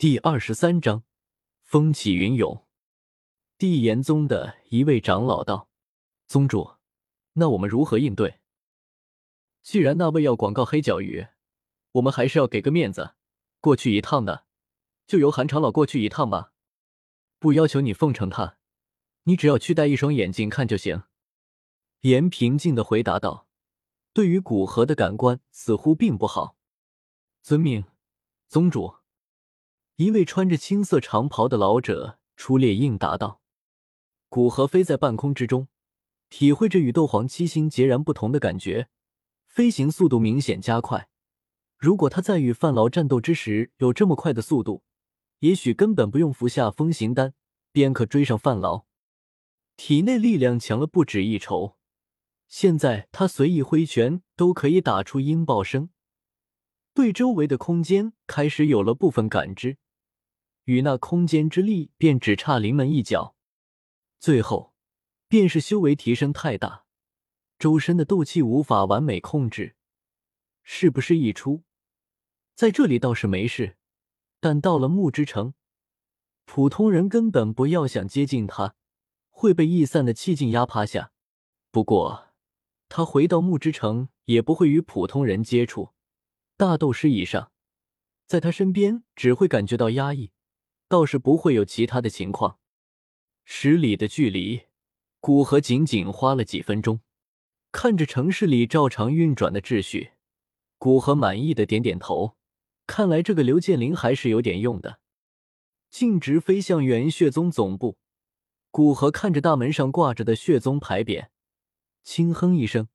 第二十三章，风起云涌。帝炎宗的一位长老道：“宗主，那我们如何应对？既然那位要广告黑角鱼，我们还是要给个面子，过去一趟的，就由韩长老过去一趟吧。不要求你奉承他，你只要去戴一双眼睛看就行。”严平静的回答道：“对于古河的感官似乎并不好。”遵命，宗主。一位穿着青色长袍的老者出列应答道：“古河飞在半空之中，体会着与斗皇七星截然不同的感觉，飞行速度明显加快。如果他在与范劳战斗之时有这么快的速度，也许根本不用服下风行丹，便可追上范劳。体内力量强了不止一筹，现在他随意挥拳都可以打出音爆声，对周围的空间开始有了部分感知。”与那空间之力便只差临门一脚，最后便是修为提升太大，周身的斗气无法完美控制。是不是一出？在这里倒是没事，但到了木之城，普通人根本不要想接近他，会被逸散的气劲压趴下。不过他回到木之城也不会与普通人接触，大斗师以上，在他身边只会感觉到压抑。倒是不会有其他的情况。十里的距离，古河仅仅花了几分钟。看着城市里照常运转的秩序，古河满意的点点头。看来这个刘建林还是有点用的。径直飞向元血宗总部，古河看着大门上挂着的血宗牌匾，轻哼一声，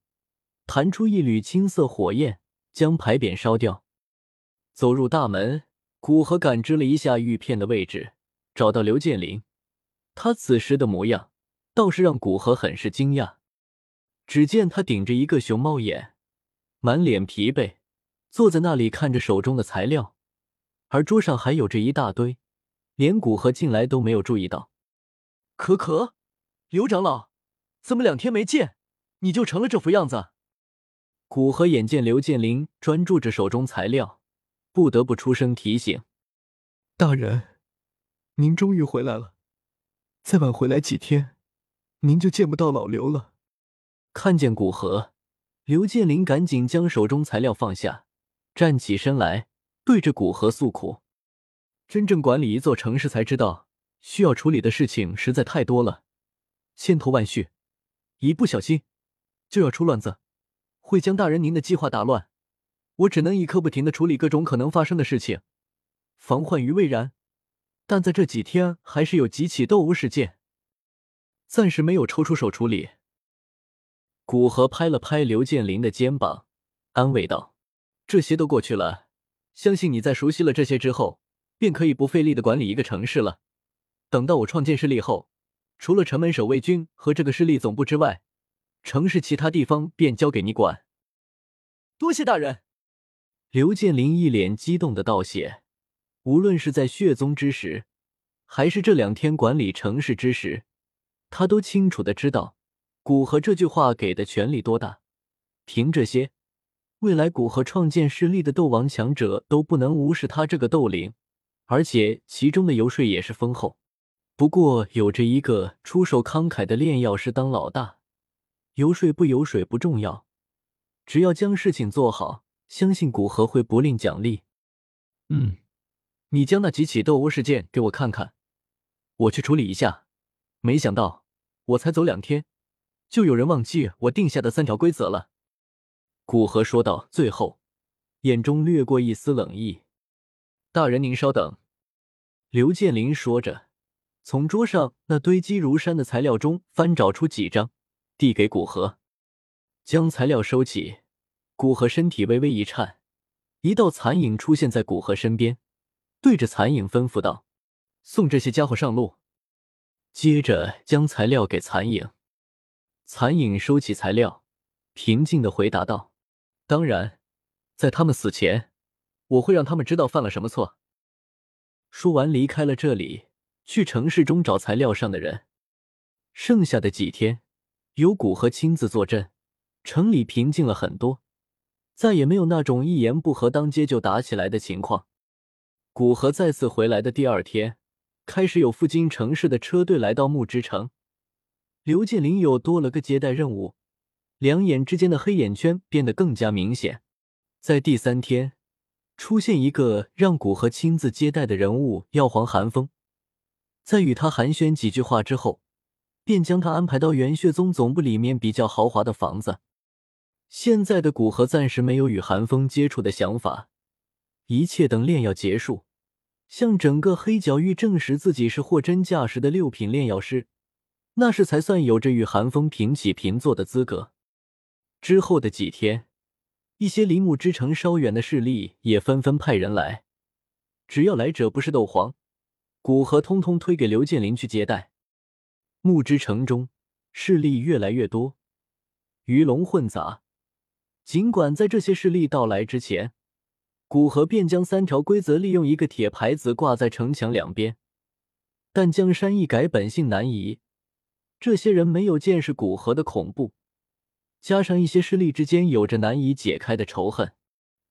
弹出一缕青色火焰，将牌匾烧掉。走入大门。古河感知了一下玉片的位置，找到刘建林。他此时的模样倒是让古河很是惊讶。只见他顶着一个熊猫眼，满脸疲惫，坐在那里看着手中的材料，而桌上还有着一大堆，连古河进来都没有注意到。可可，刘长老，怎么两天没见，你就成了这副样子？古河眼见刘建林专注着手中材料。不得不出声提醒：“大人，您终于回来了。再晚回来几天，您就见不到老刘了。”看见古河，刘建林赶紧将手中材料放下，站起身来，对着古河诉苦：“真正管理一座城市，才知道需要处理的事情实在太多了，千头万绪，一不小心就要出乱子，会将大人您的计划打乱。”我只能一刻不停的处理各种可能发生的事情，防患于未然。但在这几天，还是有几起斗殴事件，暂时没有抽出手处理。古河拍了拍刘建林的肩膀，安慰道：“这些都过去了，相信你在熟悉了这些之后，便可以不费力的管理一个城市了。等到我创建势力后，除了城门守卫军和这个势力总部之外，城市其他地方便交给你管。”多谢大人。刘建林一脸激动的道谢，无论是在血宗之时，还是这两天管理城市之时，他都清楚的知道古河这句话给的权力多大。凭这些，未来古河创建势力的斗王强者都不能无视他这个斗灵，而且其中的游说也是丰厚。不过有着一个出手慷慨的炼药师当老大，游说不游说不重要，只要将事情做好。相信古河会不吝奖励。嗯，你将那几起斗殴事件给我看看，我去处理一下。没想到我才走两天，就有人忘记我定下的三条规则了。古河说道，最后眼中掠过一丝冷意。大人，您稍等。刘建林说着，从桌上那堆积如山的材料中翻找出几张，递给古河，将材料收起。古河身体微微一颤，一道残影出现在古河身边，对着残影吩咐道：“送这些家伙上路。”接着将材料给残影。残影收起材料，平静的回答道：“当然，在他们死前，我会让他们知道犯了什么错。”说完，离开了这里，去城市中找材料上的人。剩下的几天，由古河亲自坐镇，城里平静了很多。再也没有那种一言不合当街就打起来的情况。古河再次回来的第二天，开始有附近城市的车队来到木之城。刘建林又多了个接待任务，两眼之间的黑眼圈变得更加明显。在第三天，出现一个让古河亲自接待的人物——药皇寒风。在与他寒暄几句话之后，便将他安排到元血宗总部里面比较豪华的房子。现在的古河暂时没有与寒风接触的想法，一切等炼药结束，向整个黑角域证实自己是货真价实的六品炼药师。那时才算有着与寒风平起平坐的资格。之后的几天，一些离木之城稍远的势力也纷纷派人来，只要来者不是斗皇，古河通通推给刘建林去接待。木之城中势力越来越多，鱼龙混杂。尽管在这些势力到来之前，古河便将三条规则利用一个铁牌子挂在城墙两边，但江山易改，本性难移。这些人没有见识古河的恐怖，加上一些势力之间有着难以解开的仇恨，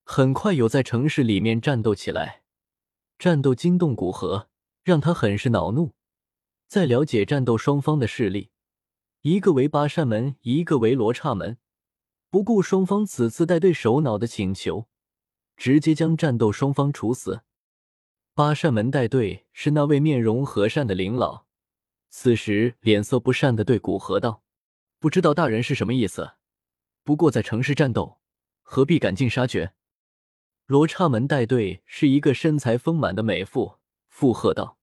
很快有在城市里面战斗起来。战斗惊动古河，让他很是恼怒。在了解战斗双方的势力，一个为八扇门，一个为罗刹门，不顾双方此次带队首脑的请求，直接将战斗双方处死。八扇门带队是那位面容和善的灵老。此时脸色不善的对古河道：“不知道大人是什么意思？不过在城市战斗，何必赶尽杀绝？”罗刹门带队是一个身材丰满的美妇，附和道：“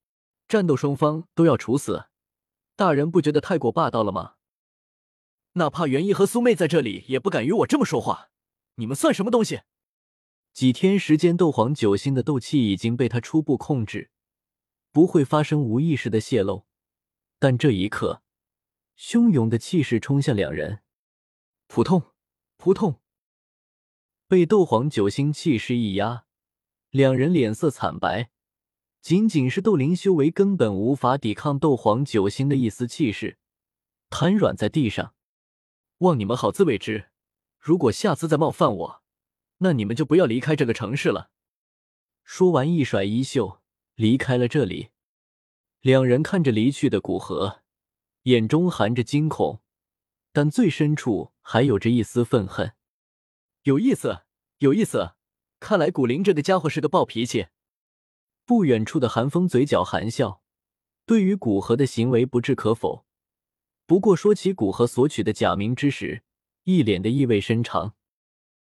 战斗双方都要处死，大人不觉得太过霸道了吗？哪怕元一和苏妹在这里，也不敢与我这么说话。你们算什么东西？”几天时间，斗皇九星的斗气已经被他初步控制，不会发生无意识的泄露。但这一刻，汹涌的气势冲向两人，扑通扑通，被斗皇九星气势一压，两人脸色惨白。仅仅是斗灵修为，根本无法抵抗斗皇九星的一丝气势，瘫软在地上。望你们好自为之，如果下次再冒犯我，那你们就不要离开这个城市了。说完，一甩衣袖，离开了这里。两人看着离去的古河，眼中含着惊恐，但最深处还有着一丝愤恨。有意思，有意思，看来古灵这个家伙是个暴脾气。不远处的寒风嘴角含笑，对于古河的行为不置可否。不过说起古河所取的假名之时，一脸的意味深长。